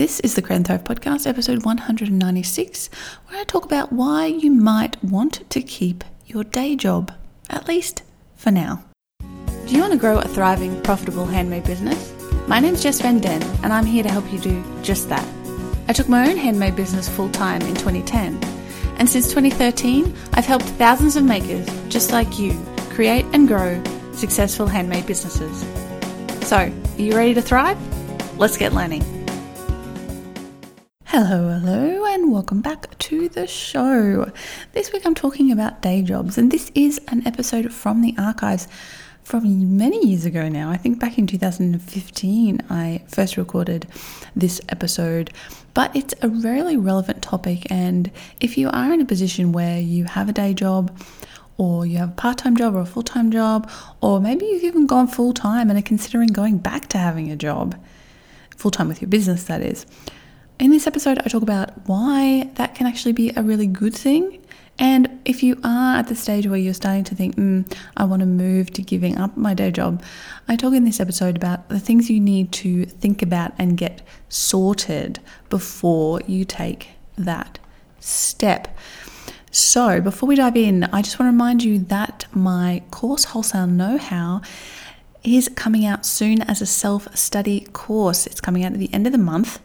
This is the Create Thrive Podcast, episode 196, where I talk about why you might want to keep your day job, at least for now. Do you want to grow a thriving, profitable handmade business? My name's Jess Van Den, and I'm here to help you do just that. I took my own handmade business full time in 2010, and since 2013, I've helped thousands of makers just like you create and grow successful handmade businesses. So, are you ready to thrive? Let's get learning. Hello, hello, and welcome back to the show. This week I'm talking about day jobs, and this is an episode from the archives from many years ago now. I think back in 2015, I first recorded this episode, but it's a really relevant topic. And if you are in a position where you have a day job, or you have a part time job or a full time job, or maybe you've even gone full time and are considering going back to having a job, full time with your business, that is. In this episode, I talk about why that can actually be a really good thing. And if you are at the stage where you're starting to think, mm, I want to move to giving up my day job, I talk in this episode about the things you need to think about and get sorted before you take that step. So, before we dive in, I just want to remind you that my course, Wholesale Know How, is coming out soon as a self study course. It's coming out at the end of the month.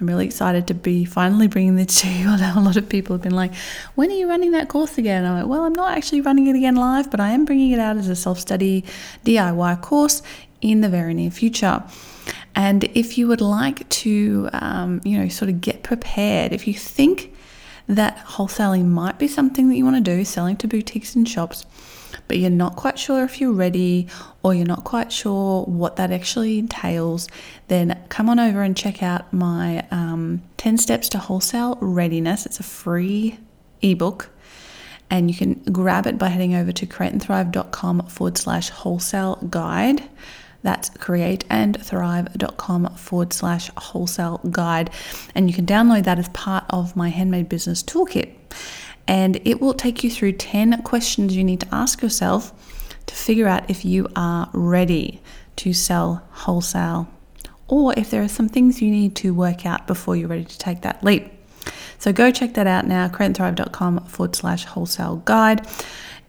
I'm really excited to be finally bringing this to you. A lot of people have been like, when are you running that course again? I'm like, well, I'm not actually running it again live, but I am bringing it out as a self study DIY course in the very near future. And if you would like to, um, you know, sort of get prepared, if you think that wholesaling might be something that you want to do, selling to boutiques and shops, but you're not quite sure if you're ready or you're not quite sure what that actually entails, then come on over and check out my um, 10 Steps to Wholesale Readiness. It's a free ebook. And you can grab it by heading over to createandthrive.com forward slash wholesale guide. That's createandthrive.com forward slash wholesale guide. And you can download that as part of my handmade business toolkit. And it will take you through 10 questions you need to ask yourself to figure out if you are ready to sell wholesale or if there are some things you need to work out before you're ready to take that leap. So go check that out now, createandthrive.com forward slash wholesale guide.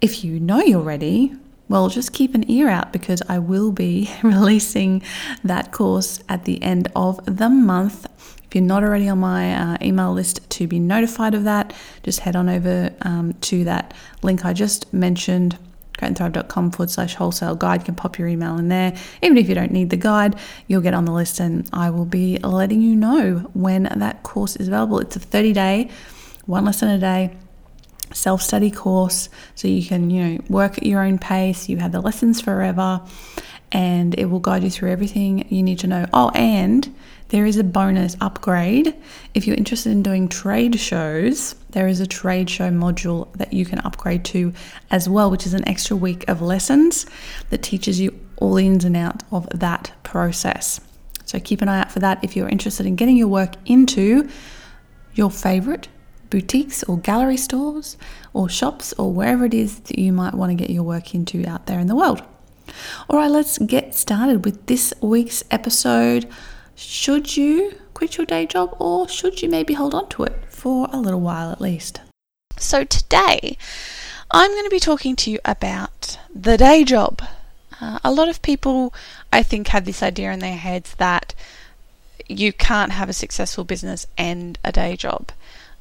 If you know you're ready, well, just keep an ear out because I will be releasing that course at the end of the month. If you're not already on my uh, email list to be notified of that, just head on over um, to that link I just mentioned createandthrive.com forward slash wholesale guide. You can pop your email in there. Even if you don't need the guide, you'll get on the list and I will be letting you know when that course is available. It's a 30 day, one lesson a day self study course so you can, you know, work at your own pace. You have the lessons forever and it will guide you through everything you need to know. Oh, and there is a bonus upgrade. If you're interested in doing trade shows, there is a trade show module that you can upgrade to as well, which is an extra week of lessons that teaches you all the ins and outs of that process. So keep an eye out for that if you're interested in getting your work into your favorite boutiques or gallery stores or shops or wherever it is that you might want to get your work into out there in the world. All right, let's get started with this week's episode. Should you quit your day job or should you maybe hold on to it for a little while at least? So, today I'm going to be talking to you about the day job. Uh, a lot of people, I think, have this idea in their heads that you can't have a successful business and a day job.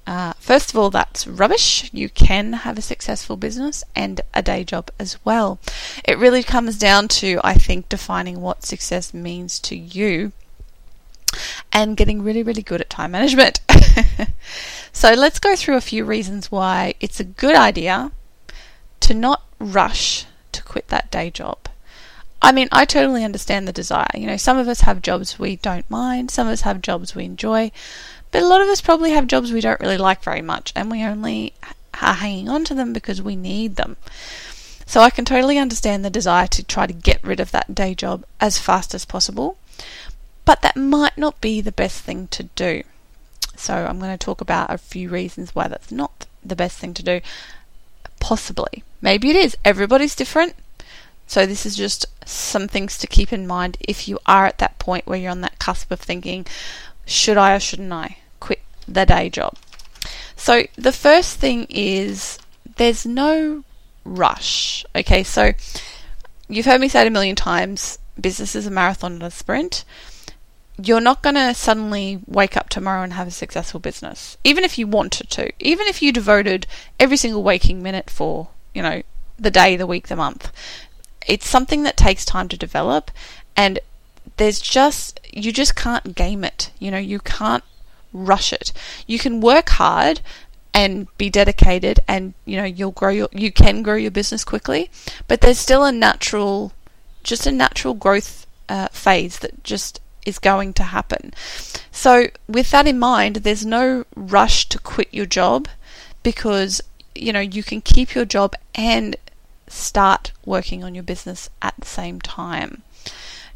Uh, first of all, that's rubbish. You can have a successful business and a day job as well. It really comes down to, I think, defining what success means to you and getting really, really good at time management. so, let's go through a few reasons why it's a good idea to not rush to quit that day job. I mean, I totally understand the desire. You know, some of us have jobs we don't mind, some of us have jobs we enjoy, but a lot of us probably have jobs we don't really like very much and we only are hanging on to them because we need them. So I can totally understand the desire to try to get rid of that day job as fast as possible, but that might not be the best thing to do. So I'm going to talk about a few reasons why that's not the best thing to do. Possibly. Maybe it is. Everybody's different. So this is just some things to keep in mind if you are at that point where you're on that cusp of thinking, should I or shouldn't I quit the day job? So, the first thing is there's no rush. Okay, so you've heard me say it a million times business is a marathon, not a sprint. You're not going to suddenly wake up tomorrow and have a successful business, even if you wanted to. Even if you devoted every single waking minute for, you know, the day, the week, the month. It's something that takes time to develop, and there's just, you just can't game it. You know, you can't rush it. You can work hard and be dedicated and you know you'll grow your you can grow your business quickly but there's still a natural just a natural growth uh, phase that just is going to happen so with that in mind there's no rush to quit your job because you know you can keep your job and start working on your business at the same time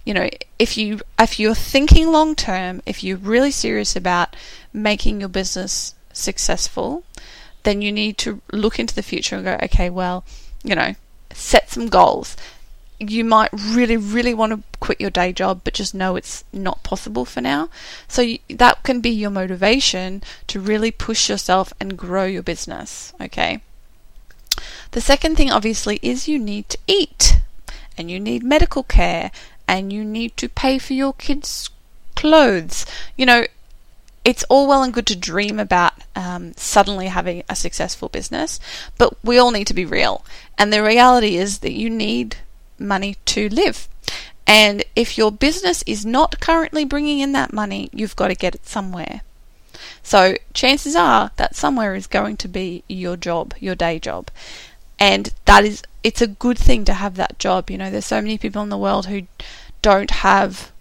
you know if you if you're thinking long term if you're really serious about making your business successful, then you need to look into the future and go, okay, well, you know, set some goals. You might really, really want to quit your day job, but just know it's not possible for now. So you, that can be your motivation to really push yourself and grow your business. Okay. The second thing, obviously, is you need to eat and you need medical care and you need to pay for your kids' clothes. You know, it's all well and good to dream about um, suddenly having a successful business, but we all need to be real. And the reality is that you need money to live. And if your business is not currently bringing in that money, you've got to get it somewhere. So chances are that somewhere is going to be your job, your day job. And that is, it's a good thing to have that job. You know, there's so many people in the world who don't have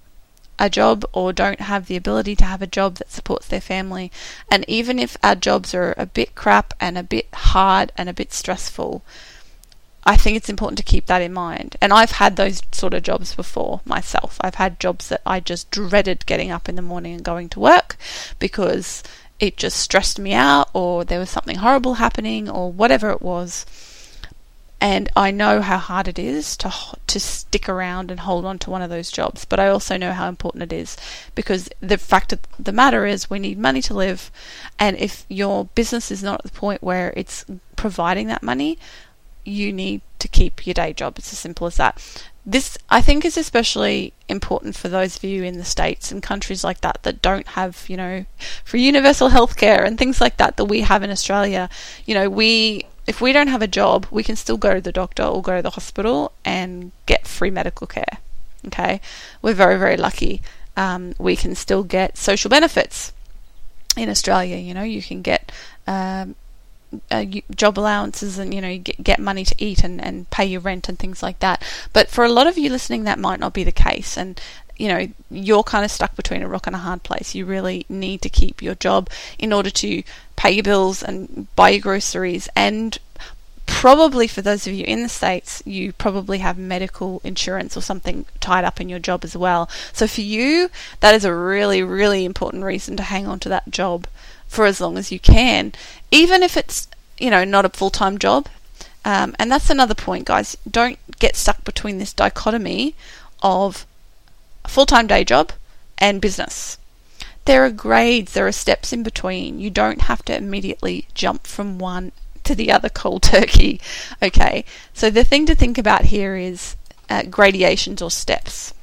a job or don't have the ability to have a job that supports their family. And even if our jobs are a bit crap and a bit hard and a bit stressful, I think it's important to keep that in mind. And I've had those sort of jobs before myself. I've had jobs that I just dreaded getting up in the morning and going to work because it just stressed me out or there was something horrible happening or whatever it was and I know how hard it is to to stick around and hold on to one of those jobs. But I also know how important it is because the fact of the matter is we need money to live, and if your business is not at the point where it's providing that money, you need to keep your day job. It's as simple as that. This, I think, is especially important for those of you in the States and countries like that that don't have, you know, for universal healthcare and things like that that we have in Australia. You know, we if we don't have a job, we can still go to the doctor or go to the hospital and get free medical care. Okay, we're very, very lucky. Um, we can still get social benefits in Australia. You know, you can get um, uh, job allowances and you know you get, get money to eat and, and pay your rent and things like that. But for a lot of you listening, that might not be the case, and you know you're kind of stuck between a rock and a hard place. You really need to keep your job in order to pay your bills and buy your groceries and probably for those of you in the states you probably have medical insurance or something tied up in your job as well so for you that is a really really important reason to hang on to that job for as long as you can even if it's you know not a full-time job um, and that's another point guys don't get stuck between this dichotomy of a full-time day job and business there are grades, there are steps in between. You don't have to immediately jump from one to the other cold turkey. Okay, so the thing to think about here is uh, gradations or steps.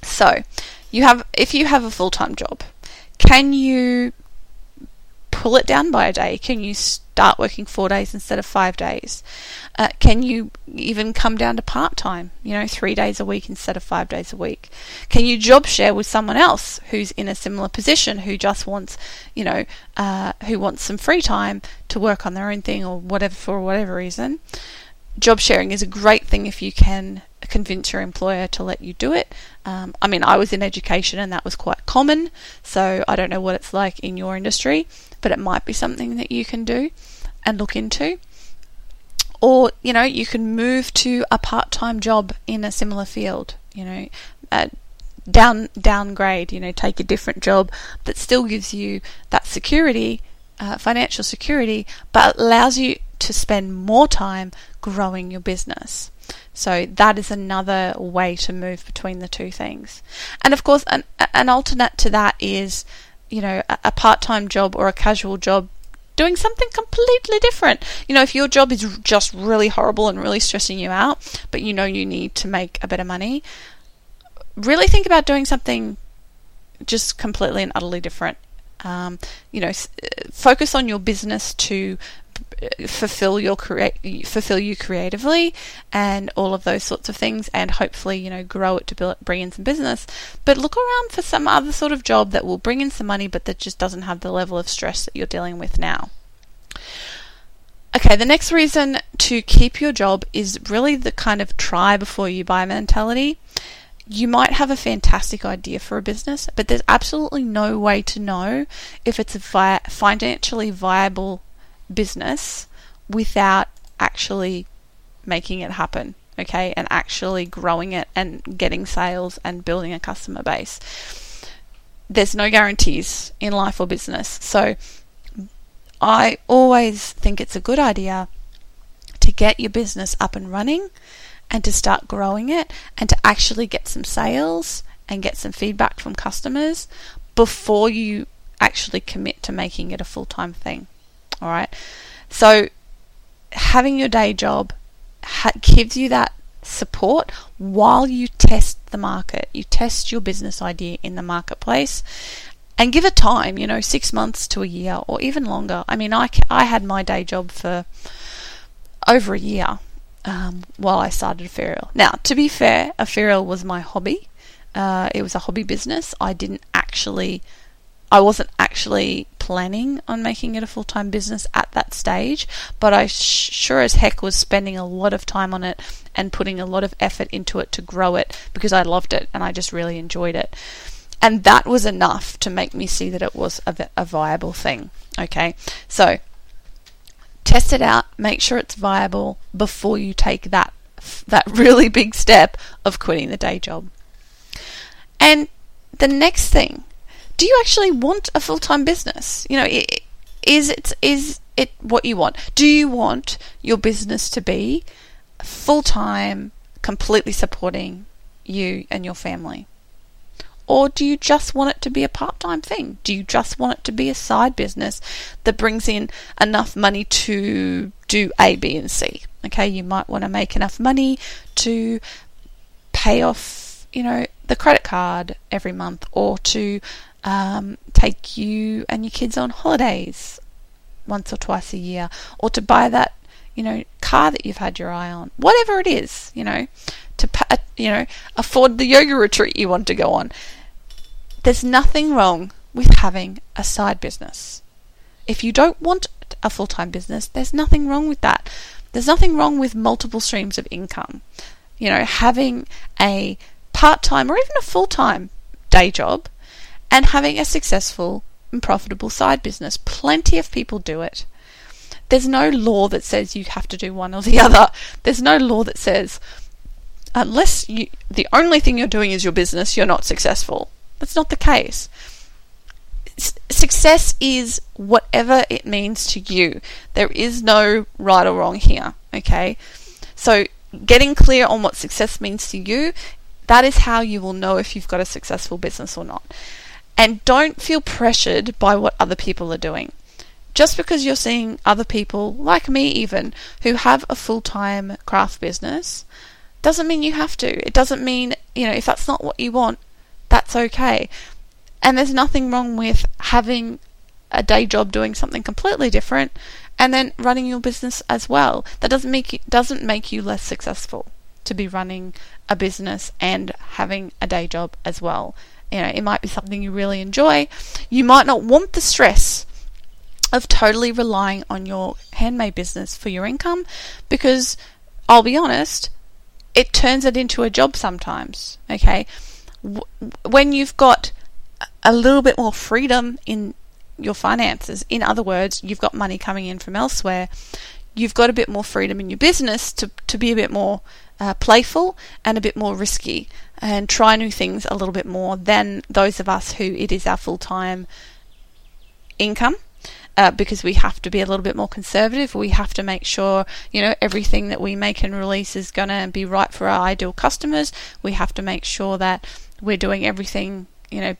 So, you have if you have a full time job, can you pull it down by a day? Can you start working four days instead of five days? Uh, can you even come down to part time, you know, three days a week instead of five days a week? Can you job share with someone else who's in a similar position who just wants, you know, uh, who wants some free time to work on their own thing or whatever for whatever reason? Job sharing is a great thing if you can convince your employer to let you do it. Um, I mean, I was in education and that was quite common, so I don't know what it's like in your industry, but it might be something that you can do and look into. Or, you know, you can move to a part time job in a similar field, you know, uh, down downgrade, you know, take a different job that still gives you that security, uh, financial security, but allows you to spend more time growing your business. So that is another way to move between the two things. And of course, an, an alternate to that is, you know, a, a part time job or a casual job doing something completely different. You know, if your job is just really horrible and really stressing you out, but you know you need to make a bit of money, really think about doing something just completely and utterly different. Um, you know, focus on your business to fulfill your create fulfill you creatively and all of those sorts of things and hopefully you know grow it to build, bring in some business. But look around for some other sort of job that will bring in some money but that just doesn't have the level of stress that you're dealing with now. Okay the next reason to keep your job is really the kind of try before you buy mentality. You might have a fantastic idea for a business, but there's absolutely no way to know if it's a vi- financially viable business without actually making it happen, okay, and actually growing it and getting sales and building a customer base. There's no guarantees in life or business. So I always think it's a good idea to get your business up and running and to start growing it and to actually get some sales and get some feedback from customers before you actually commit to making it a full time thing. All right. So having your day job ha- gives you that support while you test the market. You test your business idea in the marketplace and give it time, you know, six months to a year or even longer. I mean, I, I had my day job for over a year um, while I started Epheriell. Now, to be fair, Epheriell was my hobby. Uh, it was a hobby business. I didn't actually I wasn't actually planning on making it a full time business at that stage, but I sure as heck was spending a lot of time on it and putting a lot of effort into it to grow it because I loved it and I just really enjoyed it. And that was enough to make me see that it was a, a viable thing. Okay, so test it out, make sure it's viable before you take that that really big step of quitting the day job. And the next thing do you actually want a full time business? You know, is it is it what you want? Do you want your business to be full time, completely supporting you and your family? Or do you just want it to be a part time thing? Do you just want it to be a side business that brings in enough money to do A, B, and C? Okay, you might want to make enough money to pay off, you know, the credit card every month or to um, take you and your kids on holidays once or twice a year, or to buy that, you know, car that you've had your eye on, whatever it is, you know, to you know afford the yoga retreat you want to go on. There's nothing wrong with having a side business. If you don't want a full time business, there's nothing wrong with that. There's nothing wrong with multiple streams of income. You know, having a part time or even a full time day job and having a successful and profitable side business. Plenty of people do it. There's no law that says you have to do one or the other. There's no law that says unless you, the only thing you're doing is your business, you're not successful. That's not the case. Success is whatever it means to you. There is no right or wrong here, okay? So, getting clear on what success means to you, that is how you will know if you've got a successful business or not. And don't feel pressured by what other people are doing. Just because you're seeing other people, like me even, who have a full time craft business, doesn't mean you have to. It doesn't mean, you know, if that's not what you want, that's okay. And there's nothing wrong with having a day job doing something completely different and then running your business as well. That doesn't make you, doesn't make you less successful to be running a business and having a day job as well you know, it might be something you really enjoy. You might not want the stress of totally relying on your handmade business for your income because I'll be honest, it turns it into a job sometimes. Okay. When you've got a little bit more freedom in your finances, in other words, you've got money coming in from elsewhere, you've got a bit more freedom in your business to, to be a bit more uh, playful and a bit more risky and try new things a little bit more than those of us who it is our full time income. uh, because we have to be a little bit more conservative. We have to make sure, you know, everything that we make and release is going to be right for our ideal customers. We have to make sure that we're doing everything, you know,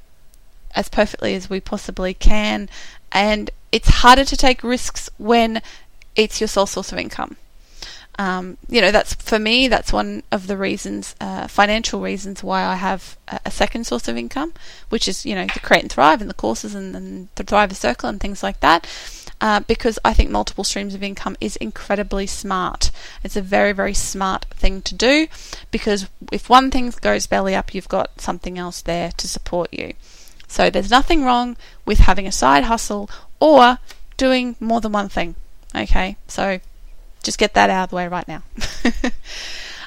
as perfectly as we possibly can. And it's harder to take risks when it's your sole source of income. Um, you know, that's for me, that's one of the reasons, uh, financial reasons why I have a, second source of income, which is, you know, the Create and Thrive and the courses and, and the Thrive Circle and things like that. Uh, because I think multiple streams of income is incredibly smart. It's a very, very smart thing to do because if one thing goes belly up, you've got something else there to support you. So there's nothing wrong with having a side hustle or doing more than one thing. Okay, so just get that out of the way right now.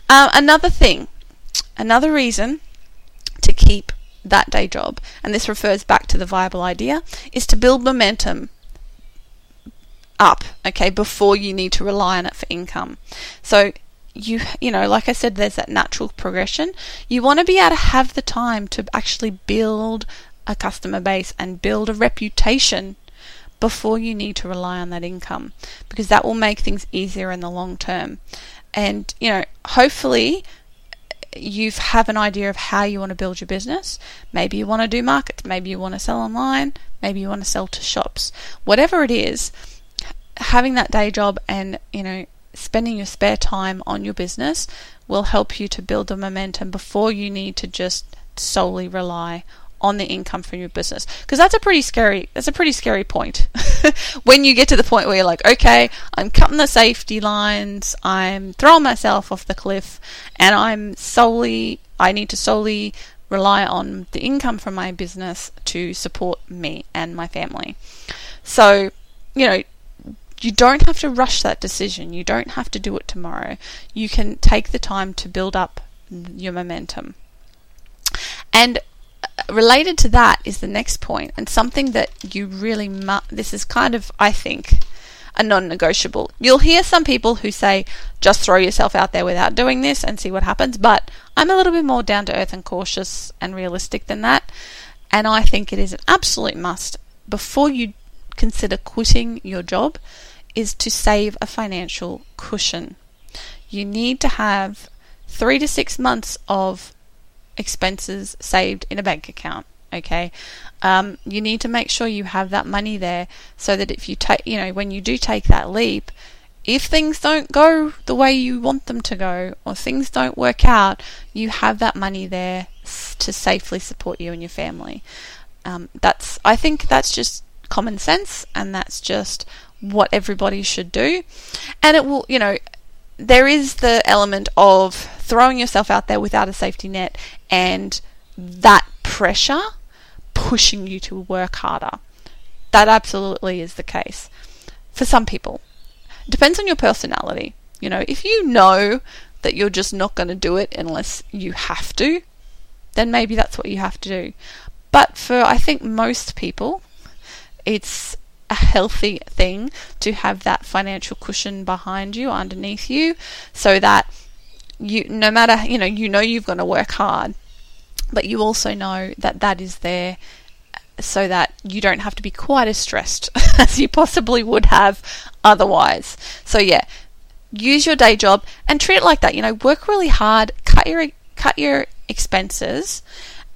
um, another thing, another reason to keep that day job, and this refers back to the viable idea, is to build momentum up, okay, before you need to rely on it for income. So you you know, like I said, there's that natural progression. You want to be able to have the time to actually build a customer base and build a reputation before you need to rely on that income because that will make things easier in the long term. And, you know, hopefully you have an idea of how you want to build your business. Maybe you want to do markets, maybe you want to sell online, maybe you want to sell to shops. Whatever it is, having that day job and, you know, spending your spare time on your business will help you to build the momentum before you need to just solely rely on the income from your business. Because that's a pretty scary that's a pretty scary point. When you get to the point where you're like okay i'm cutting the safety lines i'm throwing myself off the cliff and i'm solely i need to solely rely on the income from my business to support me and my family. So you know you don't have to rush that decision. You don't have to do it tomorrow. You can take the time to build up your momentum. And related to that is the next point, and something that you really mu- this is kind of, I think, a non negotiable. You'll hear some people who say, just throw yourself out there without doing this and see what happens, but I'm a little bit more down to earth and cautious and realistic than that, and I think it is an absolute must before you consider quitting your job is to save a financial cushion. You need to have three to six months of expenses saved in a bank account. Okay, um, you need to make sure you have that money there so that if you take, you know, when you do take that leap, if things don't go the way you want them to go or things don't work out, you have that money there to safely support you and your family. Um, that's, I think, that's just common sense, and that's just what everybody should do. And it will, you know, there is the element of throwing yourself out there without a safety net and that pressure pushing you to work harder. That absolutely is the case for some people. Depends on your personality. You know, if you know that you're just not going to do it unless you have to, then maybe that's what you have to do. But for I think most people, it's a healthy thing to have that financial cushion behind you, underneath you, so that you, no matter, you know, you know you've got to work hard, but you also know that that is there so that you don't have to be quite as stressed as you possibly would have otherwise. So yeah, use your day job and treat it like that. You know, work really hard, cut your cut your expenses,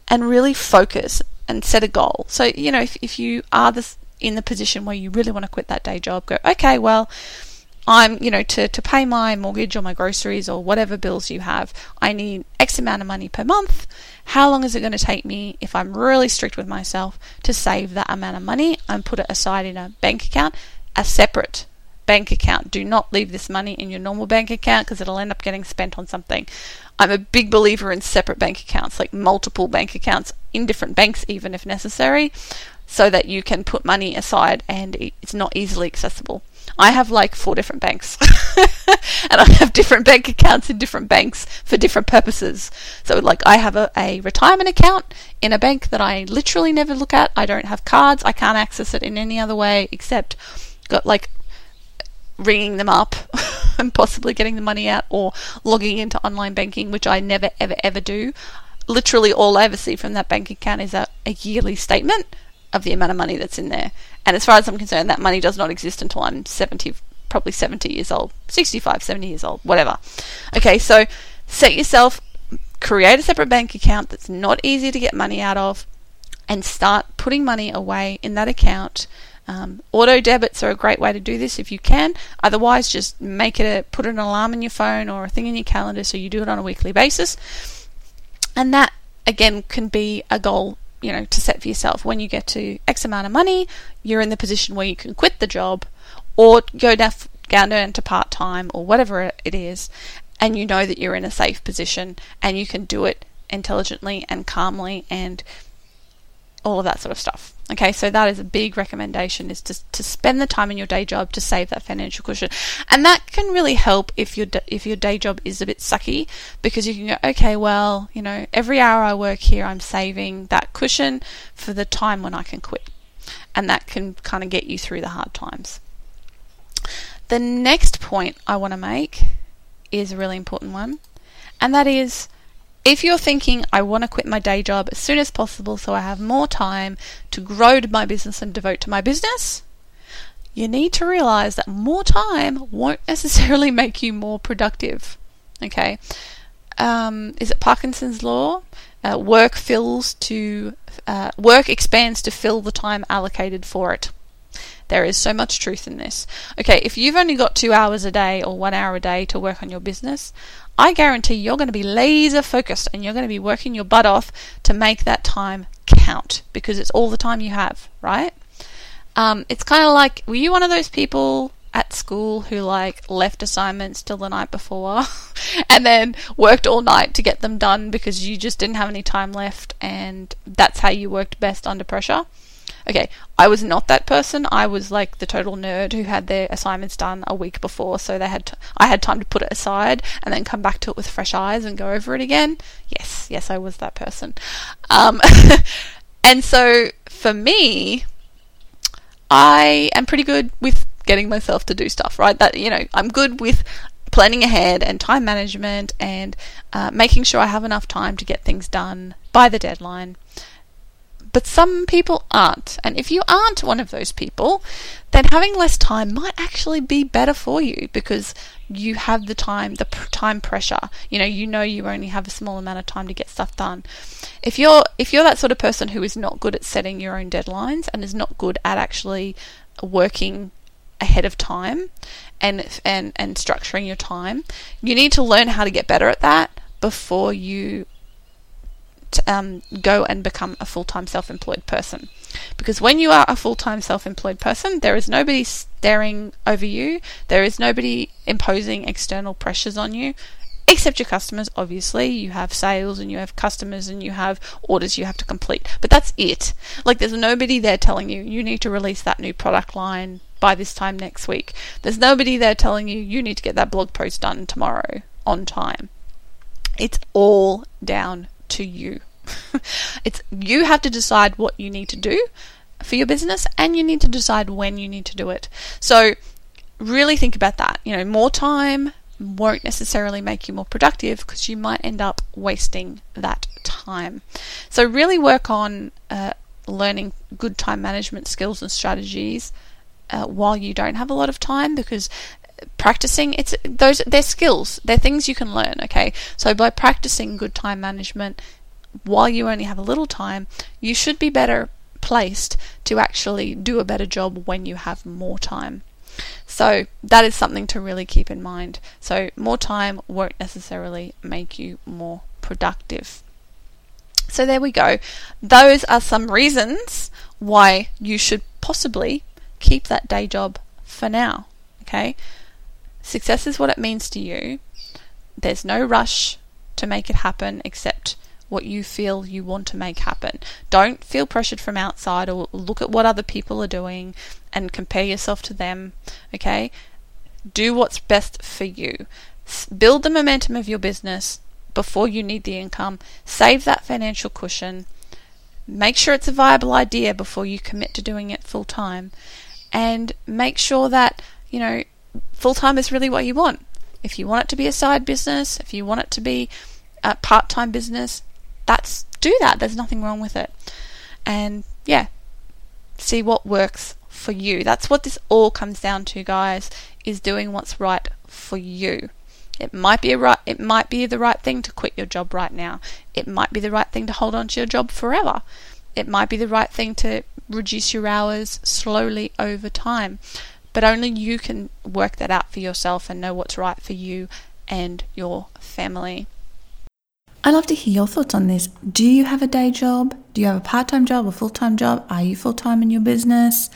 and really focus and set a goal. So you know, if if you are this in the position where you really want to quit that day job, go, okay, well, I'm, you know, to, to pay my mortgage or my groceries or whatever bills you have, I need X amount of money per month. How long is it going to take me, if I'm really strict with myself, to save that amount of money and put it aside in a bank account, a separate bank account. Do not leave this money in your normal bank account because it'll end up getting spent on something. I'm a big believer in separate bank accounts, like multiple bank accounts in different banks, even if necessary so that you can put money aside and it's not easily accessible. I have like four different banks and I have different bank accounts in different banks for different purposes. So, like, I have a, a, retirement account in a bank that I literally never look at. I don't have cards, I can't access it in any other way except got like ringing them up and possibly getting the money out or logging into online banking, which I never ever ever do. Literally, all I ever see from that bank account is a, a yearly statement of the amount of money that's in there. And as far as I'm concerned, that money does not exist until I'm 70, probably 70 years old, 65, 70 years old, whatever. Okay, so set yourself, create a separate bank account that's not easy to get money out of, and start putting money away in that account. Um, auto debits are a great way to do this if you can. Otherwise, just make it a put an alarm in your phone or a thing in your calendar so you do it on a weekly basis. And that again can be a goal you know to set for yourself when you get to x amount of money you're in the position where you can quit the job or go down down to part time or whatever it is and you know that you're in a safe position and you can do it intelligently and calmly and all of that sort of stuff. Okay, so that is a big recommendation is to, to spend the time in your day job to save that financial cushion. And that can really help if your if your day job is a bit sucky because you can go, okay, well, you know, every hour I work here I'm saving that cushion for the time when I can quit. And that can kind of get you through the hard times. The next point I want to make is a really important one, and that is if you're thinking, I want to quit my day job as soon as possible so I have more time to grow my business and devote to my business, you need to realize that more time won't necessarily make you more productive. Okay? Um, is it Parkinson's law? Uh, work fills to uh, work expands to fill the time allocated for it. There is so much truth in this. Okay, if you've only got two hours a day or one hour a day to work on your business, I guarantee you're going to be laser focused and you're going to be working your butt off to make that time count because it's all the time you have, right? Um, it's kind of like, were you one of those people at school who like left assignments till the night before and then worked all night to get them done because you just didn't have any time left and that's how you worked best under pressure? Okay, I was not that person. I was like the total nerd who had their assignments done a week before, so they had to, I had time to put it aside and then come back to it with fresh eyes and go over it again. Yes, yes, I was that person. Um, and so for me, I am pretty good with getting myself to do stuff. Right, that you know, I'm good with planning ahead and time management and uh, making sure I have enough time to get things done by the deadline but some people aren't. And if you aren't one of those people, then having less time might actually be better for you because you have the time, the time pressure. You know, you know you only have a small amount of time to get stuff done. If you're if you're that sort of person who is not good at setting your own deadlines and is not good at actually working ahead of time and and and structuring your time, you need to learn how to get better at that before you um, go and become a full time self employed person. Because when you are a full time self employed person, there is nobody staring over you, there is nobody imposing external pressures on you. Except your customers, obviously. You have sales and you have customers and you have orders you have to complete. But that's it. Like, there's nobody there telling you, you need to release that new product line by this time next week. There's nobody there telling you, you need to get that blog post done tomorrow on time. It's all down to you. it's you have to decide what you need to do for your business and you need to decide when you need to do it. So really think about that. You know, more time won't necessarily make you more productive because you might end up wasting that time. So really work on uh, learning good time management skills and strategies uh, while you don't have a lot of time because practicing it's those they're skills they're things you can learn okay so by practicing good time management while you only have a little time, you should be better placed to actually do a better job when you have more time. So that is something to really keep in mind. So more time won't necessarily make you more productive. So there we go. Those are some reasons why you should possibly keep that day job for now. Okay? Success is what it means to you. There's no rush to make it happen except what you feel you want to make happen. Don't feel pressured from outside or look at what other people are doing and compare yourself to them. Okay? Do what's best for you. Build the momentum of your business before you need the income. Save that financial cushion. Make sure it's a viable idea before you commit to doing it full time. And make sure that, you know, full time is really what you want. If you want it to be a side business, if you want it to be a part time business, that's do that. There's nothing wrong with it. And yeah, See what works for you. That's what this all comes down to, guys, is doing what's right for you. It might be a right it might be the right thing to quit your job right now. It might be the right thing to hold on to your job forever. It might be the right thing to reduce your hours slowly over time. But only you can work that out for yourself and know what's right for you and your family. I'd love to hear your thoughts on this. Do you have a day job? Do you have a part time job, a full time job? Are you full time in your business?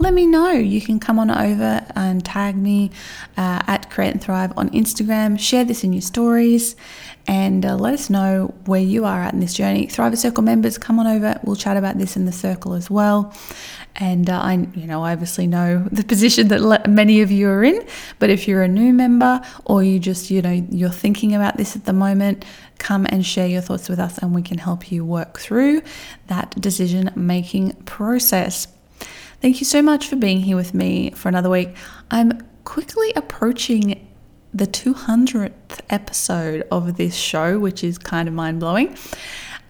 Let me know. You can come on over and tag me uh, at Create and Thrive on Instagram. Share this in your stories and uh, let us know where you are at in this journey. Thriver Circle members, come on over. We'll chat about this in the circle as well. And uh, I, you know, I obviously know the position that many of you are in. But if you're a new member or you just, you know, you're thinking about this at the moment, come and share your thoughts with us, and we can help you work through that decision making process. Thank you so much for being here with me for another week. I'm quickly approaching the 200th episode of this show, which is kind of mind blowing.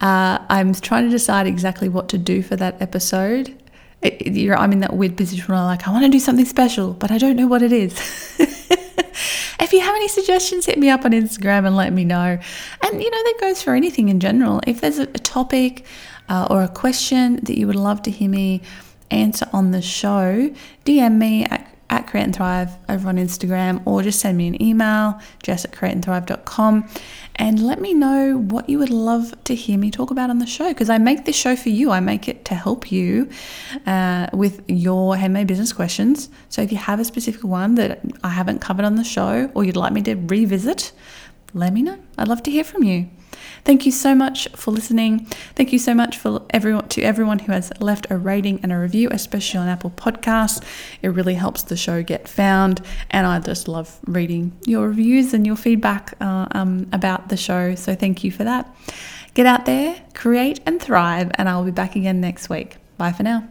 Uh, I'm trying to decide exactly what to do for that episode it, I'm in that weird position where I'm like, I want to do something special, but I don't know what it is. if you have any suggestions, hit me up on Instagram and let me know. And you know, that goes for anything in general. If there's a, a topic uh, or a question that you would love to hear me answer on the show, DM me at at Create and Thrive over on Instagram or just send me an email, jess at createandthrive.com, and let me know what you would love to hear me talk about on the show because I make this show for you. I make it to help you uh, with your handmade business questions. So if you have a specific one that I haven't covered on the show or you'd like me to revisit, let me know. I'd love to hear from you. Thank you so much for listening. Thank you so much for everyone to everyone who has left a rating and a review, especially on Apple Podcasts. It really helps the show get found, and I just love reading your reviews and your feedback uh, um, about the show. So thank you for that. Get out there, create and thrive, and I'll be back again next week. Bye for now.